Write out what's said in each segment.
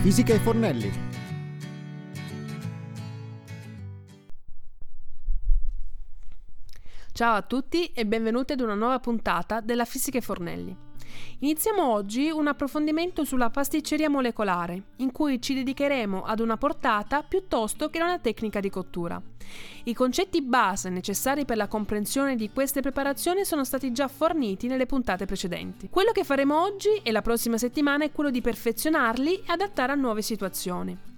fisica ai fornelli. Ciao a tutti e benvenuti ad una nuova puntata della Fisica ai Fornelli. Iniziamo oggi un approfondimento sulla pasticceria molecolare, in cui ci dedicheremo ad una portata piuttosto che a una tecnica di cottura. I concetti base necessari per la comprensione di queste preparazioni sono stati già forniti nelle puntate precedenti. Quello che faremo oggi e la prossima settimana è quello di perfezionarli e adattare a nuove situazioni.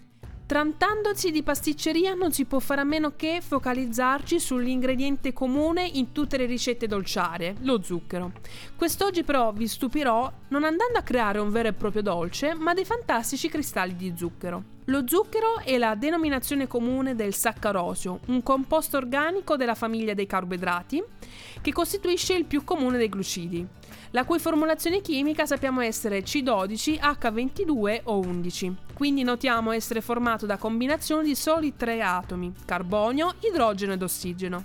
Trattandosi di pasticceria non si può fare a meno che focalizzarci sull'ingrediente comune in tutte le ricette dolciarie, lo zucchero. Quest'oggi però vi stupirò non andando a creare un vero e proprio dolce, ma dei fantastici cristalli di zucchero. Lo zucchero è la denominazione comune del saccarosio, un composto organico della famiglia dei carboidrati che costituisce il più comune dei glucidi, la cui formulazione chimica sappiamo essere C12, H22 o 11. Quindi notiamo essere formato da combinazioni di soli tre atomi, carbonio, idrogeno ed ossigeno.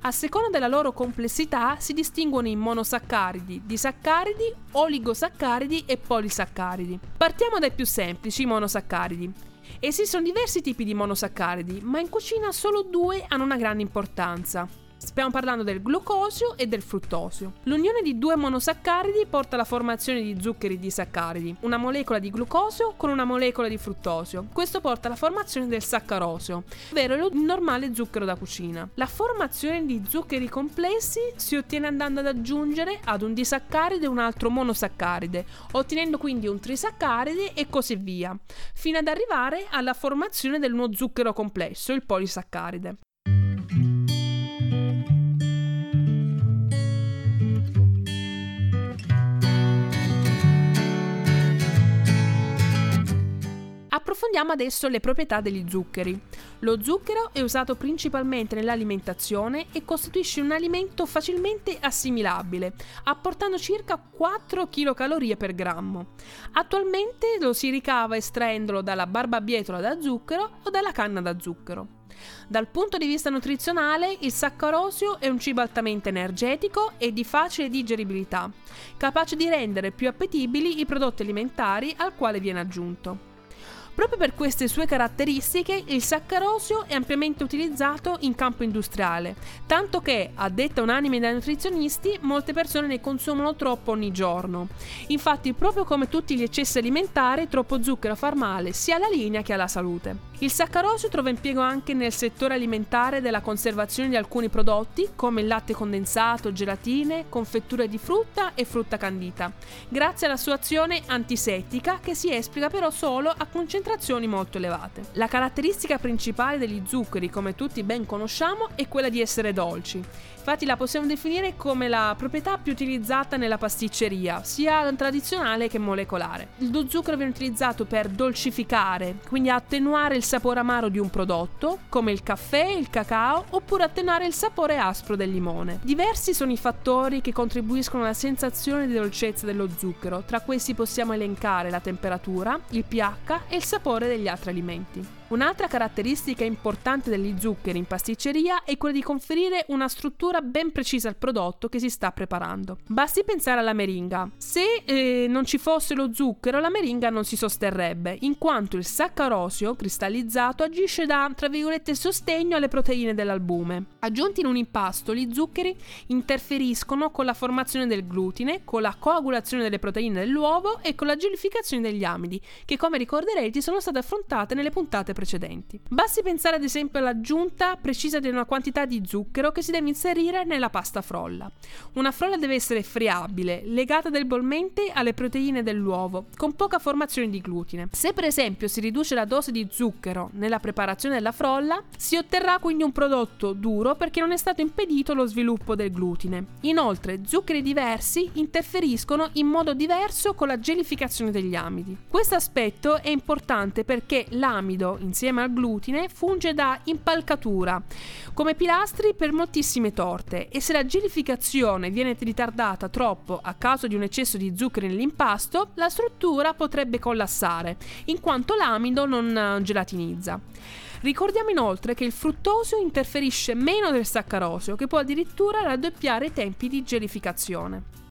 A seconda della loro complessità si distinguono in monosaccaridi, disaccaridi, oligosaccaridi e polisaccaridi. Partiamo dai più semplici, monosaccaridi. Esistono diversi tipi di monosaccaridi, ma in cucina solo due hanno una grande importanza. Stiamo parlando del glucosio e del fruttosio. L'unione di due monosaccaridi porta alla formazione di zuccheri disaccaridi, una molecola di glucosio con una molecola di fruttosio. Questo porta alla formazione del saccarosio, ovvero il normale zucchero da cucina. La formazione di zuccheri complessi si ottiene andando ad aggiungere ad un disaccaride un altro monosaccaride, ottenendo quindi un trisaccaride e così via, fino ad arrivare alla formazione del nuovo zucchero complesso, il polisaccaride. Approfondiamo adesso le proprietà degli zuccheri. Lo zucchero è usato principalmente nell'alimentazione e costituisce un alimento facilmente assimilabile, apportando circa 4 kcal per grammo. Attualmente lo si ricava estraendolo dalla barbabietola da zucchero o dalla canna da zucchero. Dal punto di vista nutrizionale, il saccarosio è un cibo altamente energetico e di facile digeribilità, capace di rendere più appetibili i prodotti alimentari al quale viene aggiunto. Proprio per queste sue caratteristiche, il saccarosio è ampiamente utilizzato in campo industriale, tanto che, a detta unanime dai nutrizionisti, molte persone ne consumano troppo ogni giorno. Infatti, proprio come tutti gli eccessi alimentari, troppo zucchero fa male sia alla linea che alla salute. Il saccarosio trova impiego anche nel settore alimentare della conservazione di alcuni prodotti, come il latte condensato, gelatine, confetture di frutta e frutta candita, grazie alla sua azione antisettica che si esplica però solo a concentrazioni concentrazioni molto elevate. La caratteristica principale degli zuccheri, come tutti ben conosciamo, è quella di essere dolci. Infatti la possiamo definire come la proprietà più utilizzata nella pasticceria, sia tradizionale che molecolare. Lo zucchero viene utilizzato per dolcificare, quindi attenuare il sapore amaro di un prodotto, come il caffè, il cacao, oppure attenuare il sapore aspro del limone. Diversi sono i fattori che contribuiscono alla sensazione di dolcezza dello zucchero, tra questi possiamo elencare la temperatura, il pH e il sapore degli altri alimenti. Un'altra caratteristica importante degli zuccheri in pasticceria è quella di conferire una struttura ben precisa al prodotto che si sta preparando. Basti pensare alla meringa. Se eh, non ci fosse lo zucchero, la meringa non si sosterrebbe, in quanto il saccarosio cristallizzato agisce da, tra virgolette, sostegno alle proteine dell'albume. Aggiunti in un impasto, gli zuccheri interferiscono con la formazione del glutine, con la coagulazione delle proteine dell'uovo e con la gelificazione degli amidi, che come ricorderete sono state affrontate nelle puntate precedenti precedenti. Basti pensare ad esempio all'aggiunta precisa di una quantità di zucchero che si deve inserire nella pasta frolla. Una frolla deve essere friabile, legata debolmente alle proteine dell'uovo, con poca formazione di glutine. Se per esempio si riduce la dose di zucchero nella preparazione della frolla, si otterrà quindi un prodotto duro perché non è stato impedito lo sviluppo del glutine. Inoltre, zuccheri diversi interferiscono in modo diverso con la gelificazione degli amidi. Questo aspetto è importante perché l'amido, in insieme al glutine funge da impalcatura, come pilastri per moltissime torte e se la gelificazione viene ritardata troppo a causa di un eccesso di zuccheri nell'impasto, la struttura potrebbe collassare, in quanto l'amido non eh, gelatinizza. Ricordiamo inoltre che il fruttosio interferisce meno del saccarosio, che può addirittura raddoppiare i tempi di gelificazione.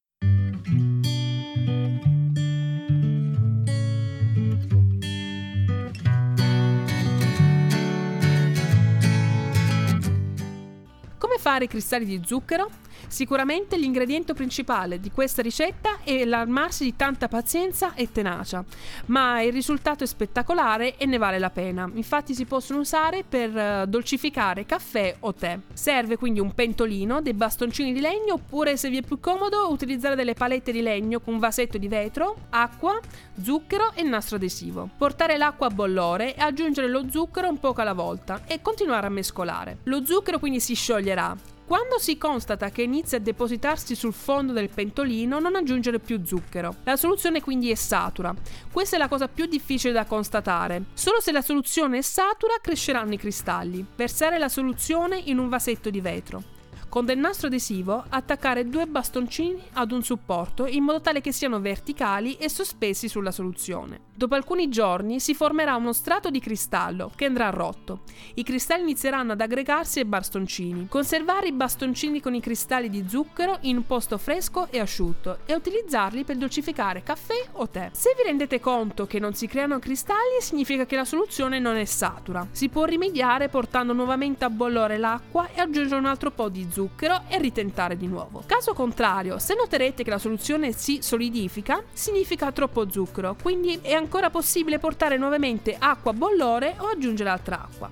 Fare cristalli di zucchero? Sicuramente l'ingrediente principale di questa ricetta è l'armarsi di tanta pazienza e tenacia, ma il risultato è spettacolare e ne vale la pena. Infatti si possono usare per eh, dolcificare caffè o tè. Serve quindi un pentolino, dei bastoncini di legno oppure se vi è più comodo utilizzare delle palette di legno con un vasetto di vetro, acqua, zucchero e nastro adesivo. Portare l'acqua a bollore e aggiungere lo zucchero un poco alla volta e continuare a mescolare. Lo zucchero quindi si scioglierà quando si constata che inizia a depositarsi sul fondo del pentolino, non aggiungere più zucchero. La soluzione quindi è satura. Questa è la cosa più difficile da constatare. Solo se la soluzione è satura cresceranno i cristalli. Versare la soluzione in un vasetto di vetro. Con del nastro adesivo attaccare due bastoncini ad un supporto in modo tale che siano verticali e sospesi sulla soluzione. Dopo alcuni giorni si formerà uno strato di cristallo che andrà rotto. I cristalli inizieranno ad aggregarsi ai bastoncini. Conservare i bastoncini con i cristalli di zucchero in un posto fresco e asciutto e utilizzarli per dolcificare caffè o tè. Se vi rendete conto che non si creano cristalli significa che la soluzione non è satura. Si può rimediare portando nuovamente a bollore l'acqua e aggiungere un altro po' di zucchero e ritentare di nuovo. Caso contrario, se noterete che la soluzione si solidifica, significa troppo zucchero, quindi è ancora possibile portare nuovamente acqua a bollore o aggiungere altra acqua.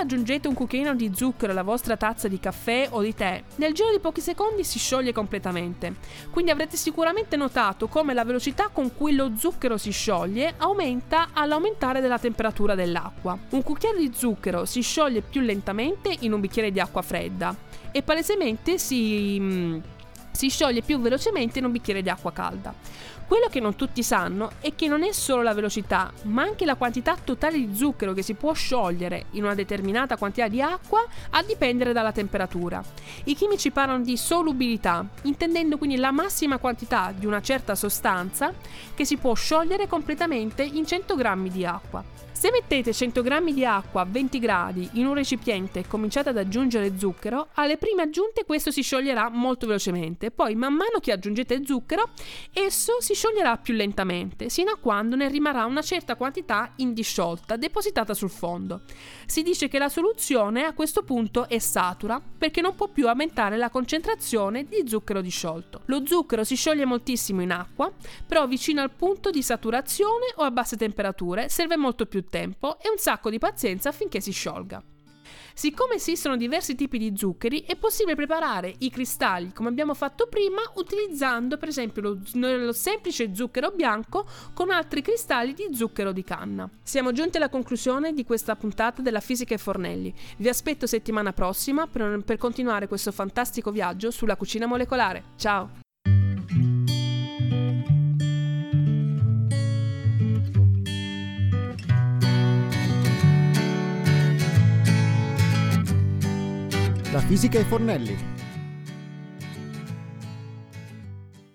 Aggiungete un cucchiaino di zucchero alla vostra tazza di caffè o di tè, nel giro di pochi secondi si scioglie completamente. Quindi avrete sicuramente notato come la velocità con cui lo zucchero si scioglie aumenta all'aumentare della temperatura dell'acqua. Un cucchiaio di zucchero si scioglie più lentamente in un bicchiere di acqua fredda e palesemente si, mm, si scioglie più velocemente in un bicchiere di acqua calda. Quello che non tutti sanno è che non è solo la velocità, ma anche la quantità totale di zucchero che si può sciogliere in una determinata quantità di acqua a dipendere dalla temperatura. I chimici parlano di solubilità, intendendo quindi la massima quantità di una certa sostanza che si può sciogliere completamente in 100 grammi di acqua. Se mettete 100 g di acqua a 20 gradi in un recipiente e cominciate ad aggiungere zucchero, alle prime aggiunte questo si scioglierà molto velocemente, poi man mano che aggiungete zucchero, esso si scioglierà più lentamente, sino a quando ne rimarrà una certa quantità indisciolta, depositata sul fondo. Si dice che la soluzione a questo punto è satura, perché non può più aumentare la concentrazione di zucchero disciolto. Lo zucchero si scioglie moltissimo in acqua, però vicino al punto di saturazione o a basse temperature serve molto più tempo e un sacco di pazienza affinché si sciolga. Siccome esistono diversi tipi di zuccheri, è possibile preparare i cristalli come abbiamo fatto prima utilizzando per esempio lo, lo, semplice zucchero bianco con altri cristalli di zucchero di canna. Siamo giunti alla conclusione di questa puntata della Fisica e Fornelli. Vi aspetto settimana prossima per, per continuare questo fantastico viaggio sulla cucina molecolare. Ciao! La fisica e Fornelli